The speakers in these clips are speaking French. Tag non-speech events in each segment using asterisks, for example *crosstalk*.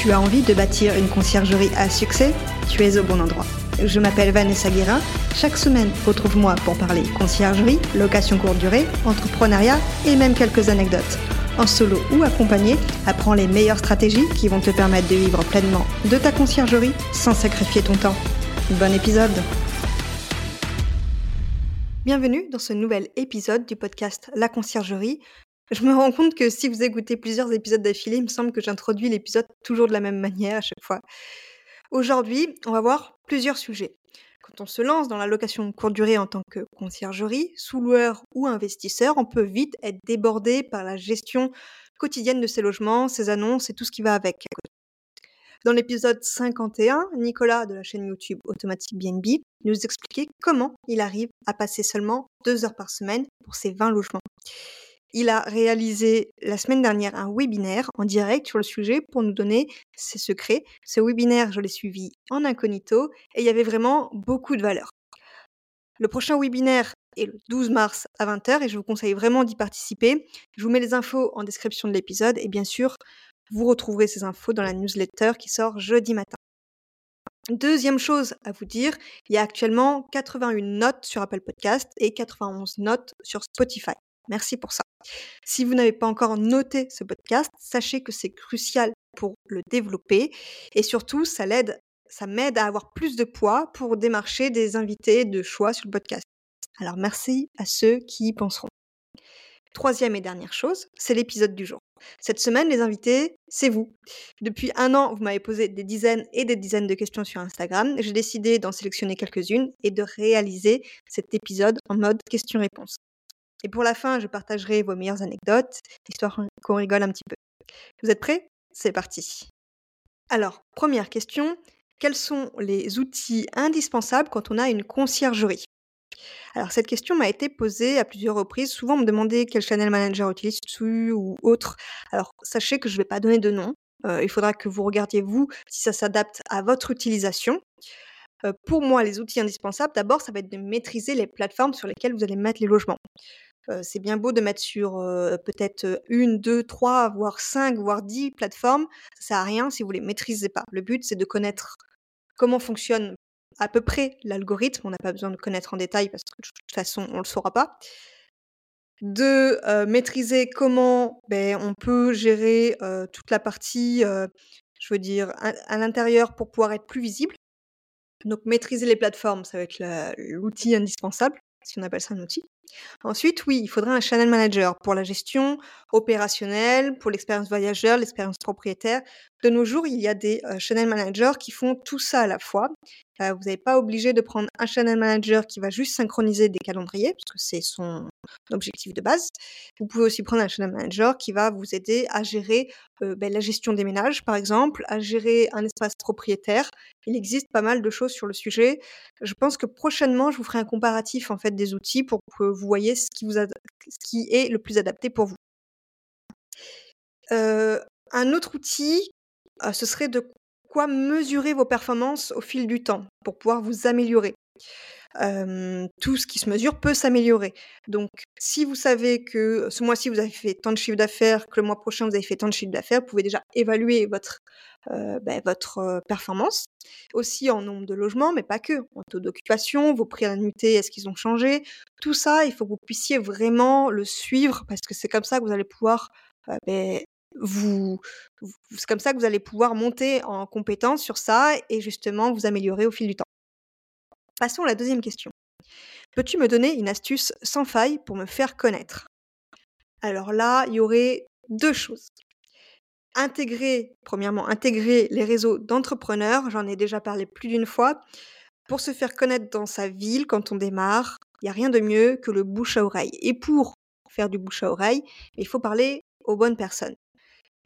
Tu as envie de bâtir une conciergerie à succès Tu es au bon endroit. Je m'appelle Vanessa Guérin. Chaque semaine, retrouve-moi pour parler conciergerie, location courte durée, entrepreneuriat et même quelques anecdotes. En solo ou accompagné, apprends les meilleures stratégies qui vont te permettre de vivre pleinement de ta conciergerie sans sacrifier ton temps. Bon épisode Bienvenue dans ce nouvel épisode du podcast La conciergerie. Je me rends compte que si vous écoutez plusieurs épisodes d'affilée, il me semble que j'introduis l'épisode toujours de la même manière à chaque fois. Aujourd'hui, on va voir plusieurs sujets. Quand on se lance dans la location courte durée en tant que conciergerie, sous-loueur ou investisseur, on peut vite être débordé par la gestion quotidienne de ses logements, ses annonces et tout ce qui va avec. Dans l'épisode 51, Nicolas de la chaîne YouTube Automatique BNB nous expliquait comment il arrive à passer seulement deux heures par semaine pour ses 20 logements. Il a réalisé la semaine dernière un webinaire en direct sur le sujet pour nous donner ses secrets. Ce webinaire, je l'ai suivi en incognito et il y avait vraiment beaucoup de valeur. Le prochain webinaire est le 12 mars à 20h et je vous conseille vraiment d'y participer. Je vous mets les infos en description de l'épisode et bien sûr, vous retrouverez ces infos dans la newsletter qui sort jeudi matin. Deuxième chose à vous dire, il y a actuellement 81 notes sur Apple Podcast et 91 notes sur Spotify. Merci pour ça. Si vous n'avez pas encore noté ce podcast, sachez que c'est crucial pour le développer et surtout, ça l'aide, m'aide à avoir plus de poids pour démarcher des invités de choix sur le podcast. Alors merci à ceux qui y penseront. Troisième et dernière chose, c'est l'épisode du jour. Cette semaine, les invités, c'est vous. Depuis un an, vous m'avez posé des dizaines et des dizaines de questions sur Instagram. J'ai décidé d'en sélectionner quelques-unes et de réaliser cet épisode en mode question-réponse. Et pour la fin, je partagerai vos meilleures anecdotes, histoire qu'on rigole un petit peu. Vous êtes prêts? C'est parti. Alors, première question, quels sont les outils indispensables quand on a une conciergerie? Alors cette question m'a été posée à plusieurs reprises. Souvent on me demandait quel channel manager utilise-tu ou autre. Alors sachez que je ne vais pas donner de nom. Euh, il faudra que vous regardiez vous si ça s'adapte à votre utilisation. Euh, pour moi, les outils indispensables, d'abord, ça va être de maîtriser les plateformes sur lesquelles vous allez mettre les logements c'est bien beau de mettre sur, peut-être, une, deux, trois, voire cinq, voire dix plateformes. Ça sert à rien si vous les maîtrisez pas. Le but, c'est de connaître comment fonctionne à peu près l'algorithme. On n'a pas besoin de connaître en détail parce que de toute façon, on le saura pas. De, maîtriser comment, ben, on peut gérer, toute la partie, je veux dire, à l'intérieur pour pouvoir être plus visible. Donc maîtriser les plateformes, ça va être l'outil indispensable, si on appelle ça un outil. Ensuite, oui, il faudrait un channel manager pour la gestion opérationnelle, pour l'expérience voyageur, l'expérience propriétaire. De nos jours, il y a des channel managers qui font tout ça à la fois. Vous n'êtes pas obligé de prendre un channel manager qui va juste synchroniser des calendriers, parce que c'est son objectif de base. Vous pouvez aussi prendre un channel manager qui va vous aider à gérer ben, la gestion des ménages, par exemple, à gérer un espace propriétaire. Il existe pas mal de choses sur le sujet. Je pense que prochainement, je vous ferai un comparatif en fait des outils pour que vous voyez ce qui, vous ce qui est le plus adapté pour vous. un autre outil, ce serait de quoi mesurer vos performances au fil du temps pour pouvoir vous améliorer? tout ce qui se mesure peut s'améliorer. Donc, si vous savez que ce mois-ci vous avez fait tant de chiffre d'affaires, que le mois prochain vous avez fait tant de chiffre d'affaires, vous pouvez déjà évaluer votre ben, votre performance. Aussi en nombre de logements, mais pas que. En taux d'occupation, vos prix à la nuitée, est-ce qu'ils ont changé? Tout ça, il faut que vous puissiez vraiment le suivre parce que c'est comme ça que vous allez pouvoir ben, c'est comme ça que vous allez pouvoir monter en compétence sur ça et justement vous améliorer au fil du temps. Passons à la deuxième question. Peux-tu me donner une astuce sans faille pour me faire connaître? Alors là, il y aurait deux choses intégrer, premièrement, intégrer les réseaux d'entrepreneurs, j'en ai déjà parlé plus d'une fois, pour se faire connaître dans sa ville quand on démarre, il n'y a rien de mieux que le bouche à oreille. Et pour faire du bouche à oreille, il faut parler aux bonnes personnes.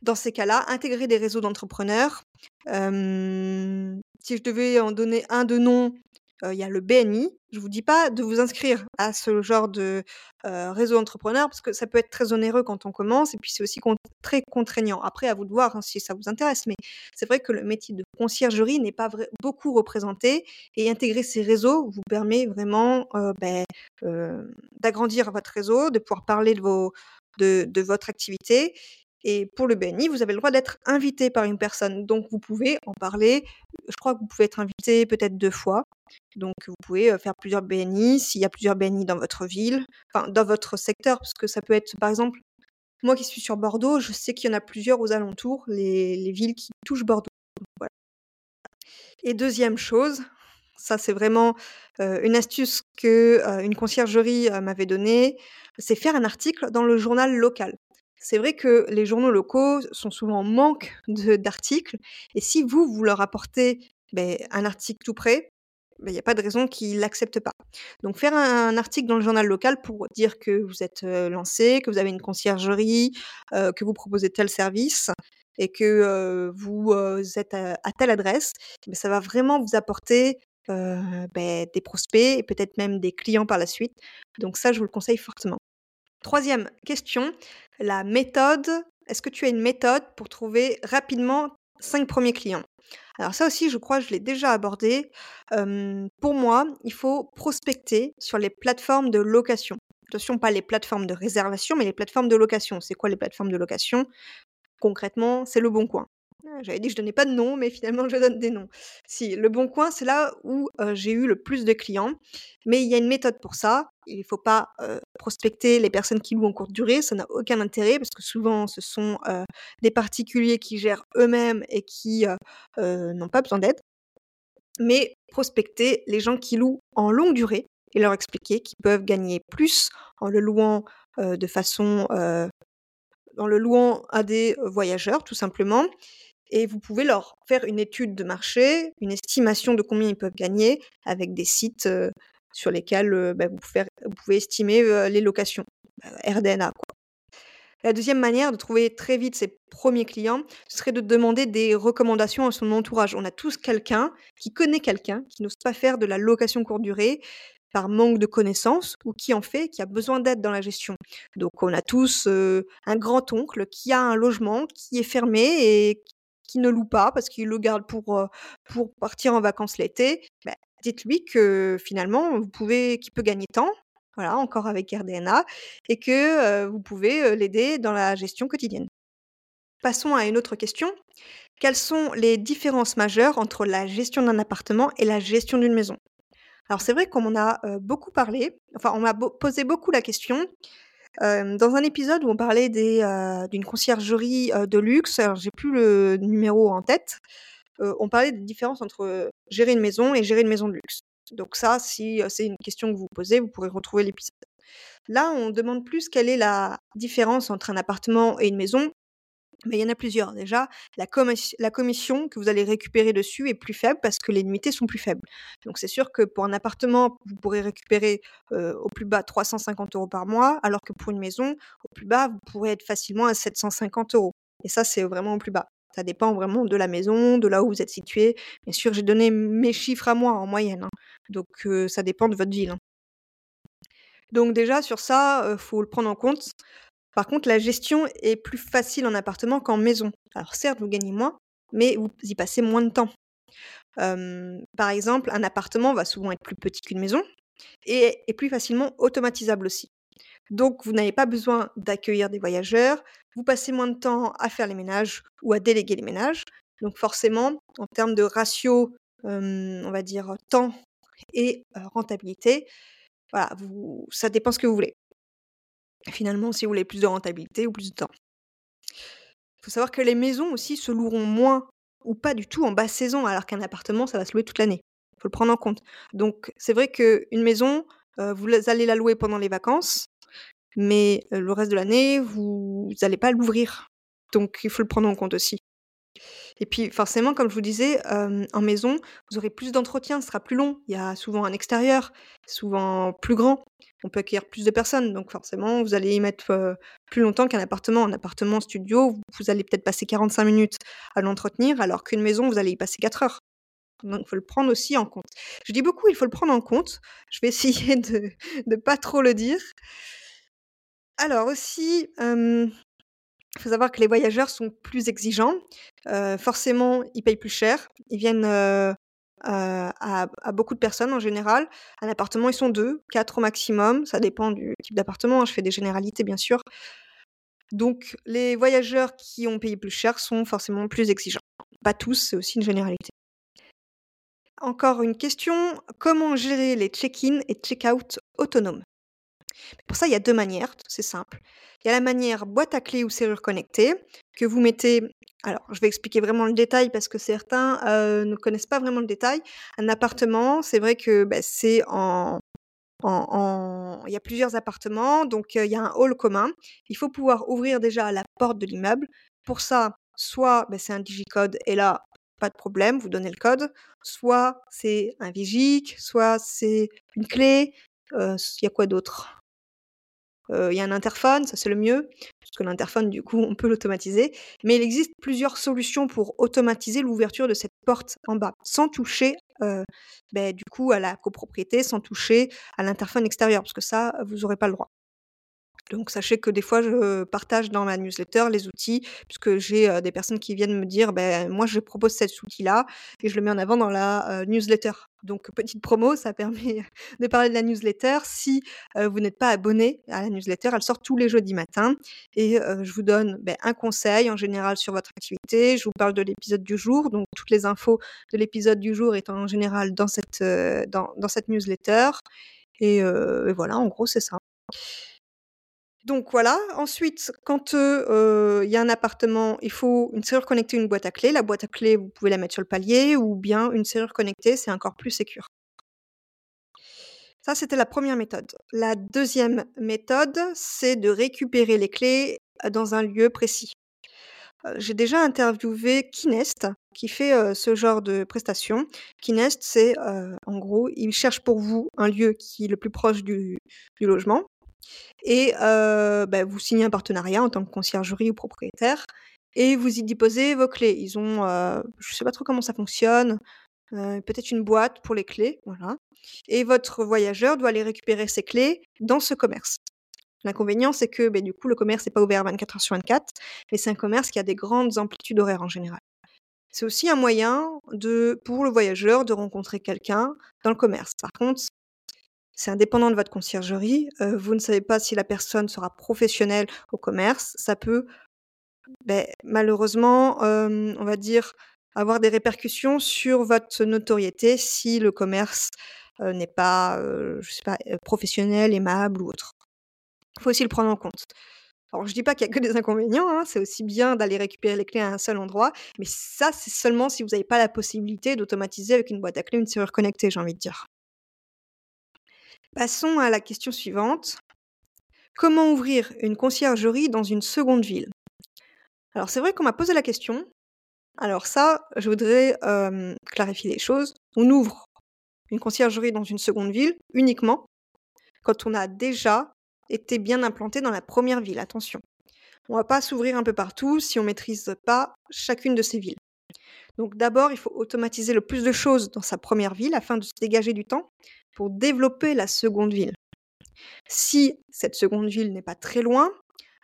Dans ces cas-là, intégrer des réseaux d'entrepreneurs. si je devais en donner un de nom, il y a le BNI. Je vous dis pas de vous inscrire à ce genre de réseau entrepreneur parce que ça peut être très onéreux quand on commence et puis c'est aussi très contraignant. Après, à vous de voir hein, si ça vous intéresse, mais c'est vrai que le métier de conciergerie n'est pas beaucoup représenté et intégrer ces réseaux vous permet vraiment ben, d'agrandir votre réseau, de pouvoir parler de votre activité Et pour le BNI, vous avez le droit d'être invité par une personne. Donc vous pouvez en parler. Je crois que vous pouvez être invité peut-être deux fois. Donc vous pouvez faire plusieurs BNI s'il y a plusieurs BNI dans votre ville, enfin dans votre secteur, parce que ça peut être par exemple, moi qui suis sur Bordeaux, je sais qu'il y en a plusieurs aux alentours, les, les villes qui touchent Bordeaux. Et deuxième chose, ça c'est vraiment une astuce que euh, une conciergerie m'avait donnée, c'est faire un article dans le journal local. C'est vrai que les journaux locaux sont souvent en manque d'articles, et si vous, vous leur apportez ben, un article tout prêt, ben, il n'y a pas de raison qu'ils l'acceptent pas. Donc faire un, article dans le journal local pour dire que vous êtes lancé, que vous avez une conciergerie, que vous proposez tel service, et que vous êtes à, telle adresse, ben, ça va vraiment vous apporter des prospects et peut-être même des clients par la suite. Donc ça, je vous le conseille fortement. Troisième question, la méthode. Est-ce que tu as une méthode pour trouver rapidement cinq premiers clients? Alors ça aussi, je crois, je l'ai déjà abordé. pour moi, il faut prospecter sur les plateformes de location. Attention, pas les plateformes de réservation, mais les plateformes de location. C'est quoi les plateformes de location? Concrètement, c'est le bon coin. J'avais dit que je donnais pas de nom, mais finalement je donne des noms. Si, Le Bon Coin, c'est là où j'ai eu le plus de clients, mais il y a une méthode pour ça. Il ne faut pas prospecter les personnes qui louent en courte durée, ça n'a aucun intérêt parce que souvent ce sont des particuliers qui gèrent eux-mêmes et qui n'ont pas besoin d'aide. Mais prospecter les gens qui louent en longue durée et leur expliquer qu'ils peuvent gagner plus en le louant de façon en le louant à des voyageurs, tout simplement, et vous pouvez leur faire une étude de marché, une estimation de combien ils peuvent gagner avec des sites sur lesquels bah, vous, pouvez, estimer les locations. Bah, RDNA. La deuxième manière de trouver très vite ses premiers clients, ce serait de demander des recommandations à son entourage. On a tous quelqu'un qui connaît quelqu'un qui n'ose pas faire de la location courte durée par manque de connaissances ou qui en fait, qui a besoin d'aide dans la gestion. Donc on a tous un grand-oncle qui a un logement qui est fermé et qui ne loue pas parce qu'il le garde pour, pour partir en vacances l'été, bah, dites-lui que finalement, vous pouvez, qu'il peut gagner tant, voilà, encore avec RDNA, et que vous pouvez l'aider dans la gestion quotidienne. Passons à une autre question. Quelles sont les différences majeures entre la gestion d'un appartement et la gestion d'une maison? Alors c'est vrai qu'on m'en a beaucoup parlé, enfin on m'a posé beaucoup la question, dans un épisode où on parlait d'une conciergerie de luxe, alors j'ai plus le numéro en tête, on parlait des différences entre gérer une maison et gérer une maison de luxe. Donc ça, si c'est une question que vous posez, vous pourrez retrouver l'épisode. Là, on demande plus quelle est la différence entre un appartement et une maison. Mais il y en a plusieurs. Déjà, la, commission que vous allez récupérer dessus est plus faible parce que les nuitées sont plus faibles. Donc c'est sûr que pour un appartement, vous pourrez récupérer au plus bas 350 euros par mois, alors que pour une maison, au plus bas, vous pourrez être facilement à 750 euros. Et ça, c'est vraiment au plus bas. Ça dépend vraiment de la maison, de là où vous êtes situé. Bien sûr, j'ai donné mes chiffres à moi en moyenne. Hein. Donc ça dépend de votre ville. Hein. Donc déjà, sur ça, il faut le prendre en compte. Par contre, la gestion est plus facile en appartement qu'en maison. Alors certes, vous gagnez moins, mais vous y passez moins de temps. par exemple, un appartement va souvent être plus petit qu'une maison et est plus facilement automatisable aussi. Donc, vous n'avez pas besoin d'accueillir des voyageurs, vous passez moins de temps à faire les ménages ou à déléguer les ménages. Donc, forcément, en termes de ratio, on va dire temps et rentabilité, voilà, ça dépend ce que vous voulez finalement, si vous voulez plus de rentabilité ou plus de temps. Il faut savoir que les maisons aussi se loueront moins ou pas du tout en basse saison, alors qu'un appartement, ça va se louer toute l'année. Il faut le prendre en compte. Donc, c'est vrai qu'une maison, vous allez la louer pendant les vacances, mais le reste de l'année, vous n'allez pas l'ouvrir. Donc, il faut le prendre en compte aussi. Et puis forcément, comme je vous disais, en maison, vous aurez plus d'entretien, ce sera plus long. Il y a souvent un extérieur, souvent plus grand. On peut accueillir plus de personnes, donc forcément, vous allez y mettre, plus longtemps qu'un appartement. Un appartement studio, vous allez peut-être passer 45 minutes à l'entretenir, alors qu'une maison, vous allez y passer 4 heures. Donc il faut le prendre aussi en compte. Je dis beaucoup: «Il faut le prendre en compte». Je vais *laughs* essayer de ne pas trop le dire. Alors aussi, il faut savoir que les voyageurs sont plus exigeants. forcément, ils payent plus cher. Ils viennent à, beaucoup de personnes en général. Un appartement, ils sont deux, quatre au maximum. Ça dépend du type d'appartement. Hein, je fais des généralités, bien sûr. Donc les voyageurs qui ont payé plus cher sont forcément plus exigeants. Pas tous, c'est aussi une généralité. Encore une question, comment gérer les check-in et check-out autonomes? Pour ça, il y a 2 manières, c'est simple. Il y a la manière boîte à clés ou serrure connectée que vous mettez alors je vais expliquer vraiment le détail parce que certains, heu, ne connaissent pas vraiment le détail. Un appartement, c'est vrai que, bah, c'est en il y a plusieurs appartements, donc heu, il y a un hall commun. Il faut pouvoir ouvrir déjà la porte de l'immeuble. Pour ça, soit, bah, c'est un digicode et là, pas de problème, vous donnez le code. Soit c'est un vigic, soit c'est une clé, heu, il y a quoi d'autre? Il y a un interphone, ça c'est le mieux, parce que l'interphone du coup on peut l'automatiser. Mais il existe plusieurs solutions pour automatiser l'ouverture de cette porte en bas, sans toucher, heu, beh, du coup à la copropriété, sans toucher à l'interphone extérieur, parce que ça, vous aurez pas le droit. Donc sachez que des fois je partage dans ma newsletter les outils, puisque j'ai, des personnes qui viennent me dire: «Beh, moi je propose cet outil-là» et je le mets en avant dans la, newsletter. Donc petite promo, ça permet *laughs* de parler de la newsletter. Si, vous n'êtes pas abonné à la newsletter, elle sort tous les jeudis matins et je vous donne, beh, un conseil en général sur votre activité. Je vous parle de l'épisode du jour, donc toutes les infos de l'épisode du jour étant en général dans cette, dans dans cette newsletter et voilà, en gros, c'est ça. Donc voilà, ensuite quand, heu, il y a un appartement, il faut une serrure connectée, une boîte à clés. La boîte à clés, vous pouvez la mettre sur le palier ou bien une serrure connectée, c'est encore plus sécure. Ça, c'était la première méthode. La deuxième méthode, c'est de récupérer les clés, heu, dans un lieu précis. Heu, j'ai déjà interviewé Kinest qui fait, ce genre de prestation. Kinest, c'est, en gros, ils cherchent pour vous un lieu qui est le plus proche du logement et bah, vous signez un partenariat en tant que conciergerie ou propriétaire et vous y déposez vos clés. Ils ont, je sais pas trop comment ça fonctionne, peut-être une boîte pour les clés, voilà et votre voyageur doit aller récupérer ses clés dans ce commerce. L'inconvénient, c'est que, beh, du coup, le commerce est pas ouvert 24 heures sur 24, mais c'est un commerce qui a des grandes amplitudes horaires en général. C'est aussi un moyen pour le voyageur de rencontrer quelqu'un dans le commerce. Par contre, c'est indépendant de votre conciergerie, vous ne savez pas si la personne sera professionnelle au commerce. Ça peut, beh, malheureusement, on va dire, avoir des répercussions sur votre notoriété si le commerce, n'est pas, je sais pas, professionnel, aimable ou autre. Faut aussi le prendre en compte. Alors je dis pas qu'il y a que des inconvénients, hein, c'est aussi bien d'aller récupérer les clés à un seul endroit, mais ça, c'est seulement si vous n'avez pas la possibilité d'automatiser avec une boîte à clés, une serrure connectée, j'ai envie de dire. Passons à la question suivante. Comment ouvrir une conciergerie dans une seconde ville? Alors c'est vrai qu'on m'a posé la question. Alors ça, je voudrais, clarifier les choses. On ouvre une conciergerie dans une seconde ville uniquement quand on a déjà été bien implanté dans la première ville, attention. On va pas s'ouvrir un peu partout si on maîtrise pas chacune de ces villes. Donc d'abord, il faut automatiser le plus de choses dans sa première ville afin de se dégager du temps pour développer la seconde ville. Si cette seconde ville n'est pas très loin,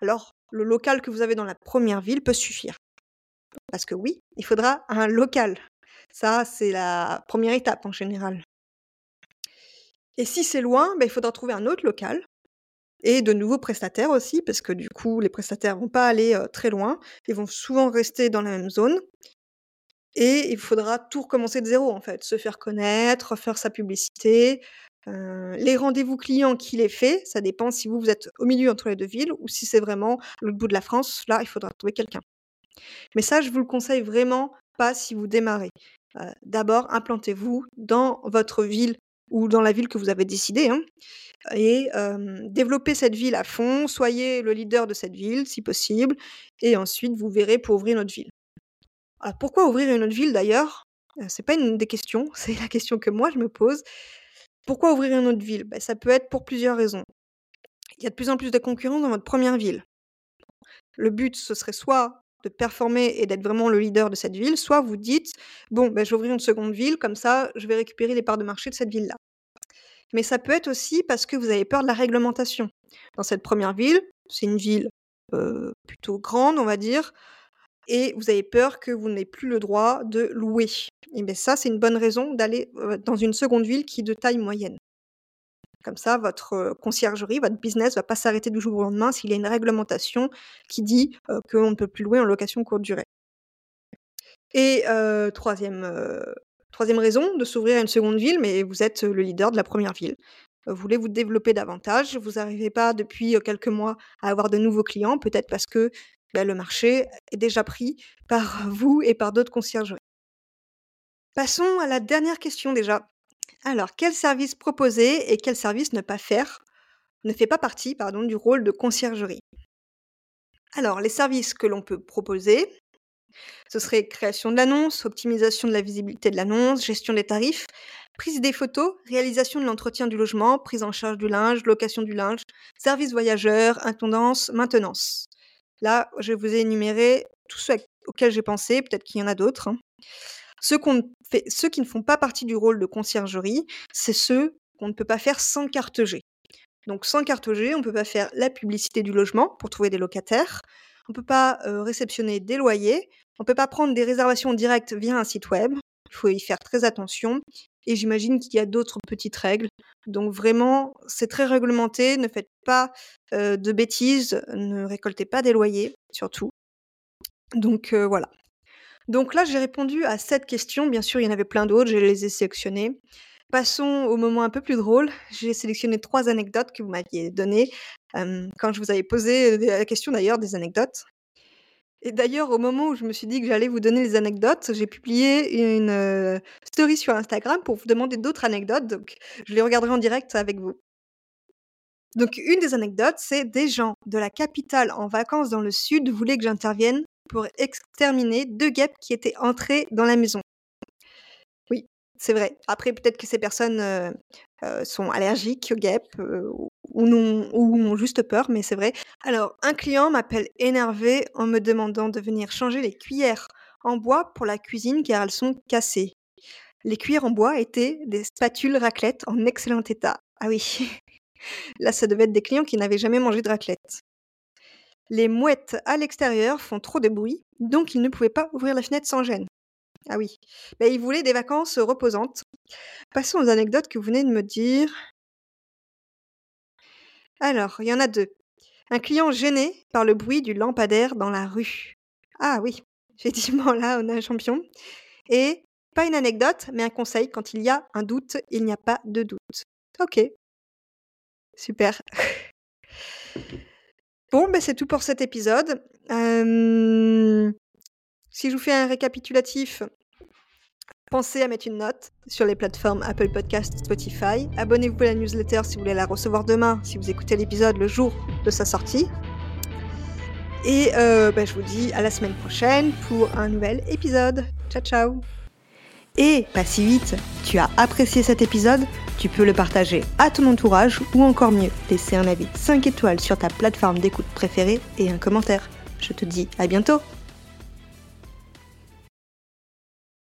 alors le local que vous avez dans la première ville peut suffire. Parce que oui, il faudra un local. Ça, c'est la première étape en général. Et si c'est loin, bah, il faudra trouver un autre local et de nouveaux prestataires aussi, parce que du coup, les prestataires vont pas aller, heu, très loin. Ils vont souvent rester dans la même zone et il faudra tout recommencer de zéro, en fait. Se faire connaître, faire sa publicité, les rendez-vous clients qui les fait, ça dépend si vous, vous êtes au milieu entre les 2 villes ou si c'est vraiment l'autre bout de la France, là, il faudra trouver quelqu'un. Mais ça, je vous le conseille vraiment pas si vous démarrez. D'abord, implantez-vous dans votre ville ou dans la ville que vous avez décidée, hein et développez cette ville à fond, soyez le leader de cette ville si possible et ensuite vous verrez pour ouvrir une autre ville. Alors pourquoi ouvrir une autre ville d'ailleurs? C'est pas une des questions, *laughs* c'est la question que moi je me pose. Pourquoi ouvrir une autre ville? Bah, ça peut être pour plusieurs raisons. Il y a de plus en plus de concurrence dans votre première ville. Le but, ce serait soit de performer et d'être vraiment le leader de cette ville, soit vous dites: «Bon, bah, je vais ouvrir une seconde ville, comme ça je vais récupérer les parts de marché de cette ville-là». Mais ça peut être aussi parce que vous avez peur de la réglementation. Dans cette première ville, c'est une ville, plutôt grande, on va dire et vous avez peur que vous n'ayez plus le droit de louer et beh, ça, c'est une bonne raison d'aller, dans une seconde ville qui est de taille moyenne. Comme ça, votre conciergerie, votre business va pas s'arrêter du jour au lendemain s'il y a une réglementation qui dit qu'on ne peut plus louer en location courte durée. Et troisième, troisième raison de s'ouvrir à une seconde ville, mais vous êtes le leader de la première ville. Vous voulez vous développer davantage, vous n'arrivez pas depuis quelques mois à avoir de nouveaux clients, peut-être parce que le marché est déjà pris par *laughs* vous et par d'autres conciergeries. Passons à la dernière question déjà. Alors, quel service proposer et quel service ne pas faire ne fait pas partie pardon, du rôle de conciergerie? Alors, les services que l'on peut proposer, ce serait création de l'annonce, optimisation de la visibilité de l'annonce, gestion des tarifs, prise des photos, réalisation de l'entretien du logement, prise en charge du linge, location du linge, service voyageur, intendance, maintenance. Là, je vous ai énuméré tous ceux auxquels j'ai pensé, peut-être qu'il y en a d'autres. Hein. Ceux, ceux qui ne font pas partie du rôle de conciergerie, c'est ceux qu'on ne peut pas faire sans carte G. Donc sans carte G, on ne peut pas faire la publicité du logement pour trouver des locataires, on ne peut pas réceptionner des loyers, on ne peut pas prendre des réservations directes via un site web, il faut y faire très attention. Et j'imagine qu'il y a d'autres petites règles. Donc vraiment, c'est très réglementé, ne faites pas de bêtises, ne récoltez pas des loyers, surtout. Donc voilà. Donc là, j'ai répondu à cette question. Bien sûr, il y en avait plein d'autres, je les ai sélectionnées. Passons au moment un peu plus drôle. J'ai sélectionné trois anecdotes que vous m'aviez données quand je vous avais posé la question d'ailleurs des anecdotes. Et d'ailleurs, au moment où je me suis dit que j'allais vous donner les anecdotes, j'ai publié une story sur Instagram pour vous demander d'autres anecdotes. Donc, je les regarderai en direct avec vous. Donc, une des anecdotes, c'est des gens de la capitale en vacances dans le sud voulaient que j'intervienne pour exterminer deux guêpes qui étaient entrées dans la maison. Oui, c'est vrai. Après, peut-être que ces personnes sont allergiques aux guêpes ou, non, ou ont juste peur, mais c'est vrai. Alors, un client m'appelle énervé en me demandant de venir changer les cuillères en bois pour la cuisine car elles sont cassées. Les cuillères en bois étaient des spatules raclette en excellent état. Ah oui, *laughs* là ça devait être des clients qui n'avaient jamais mangé de raclette. Les mouettes à l'extérieur font trop de bruit, donc ils ne pouvaient pas ouvrir la fenêtre sans gêne. Ah oui, ben, ils voulaient des vacances reposantes. Passons aux anecdotes que vous venez de me dire. Alors, il y en a deux. Un client gêné par le bruit du lampadaire dans la rue. Ah oui, *laughs* effectivement, là, on a un champion. Et pas une anecdote, mais un conseil. Quand il y a un doute, il n'y a pas de doute. Ok. Super. *laughs* Bon, ben c'est tout pour cet épisode. si je vous fais un récapitulatif, pensez à mettre une note sur les plateformes Apple Podcast, Spotify. Abonnez-vous à la newsletter si vous voulez la recevoir demain, si vous écoutez l'épisode le jour de sa sortie. Et ben, je vous dis à la semaine prochaine pour un nouvel épisode. Ciao ciao Et pas si vite, tu as apprécié cet épisode tu peux le partager à ton entourage ou encore mieux, laisser un avis 5 étoiles sur ta plateforme d'écoute préférée et un commentaire. Je te dis à bientôt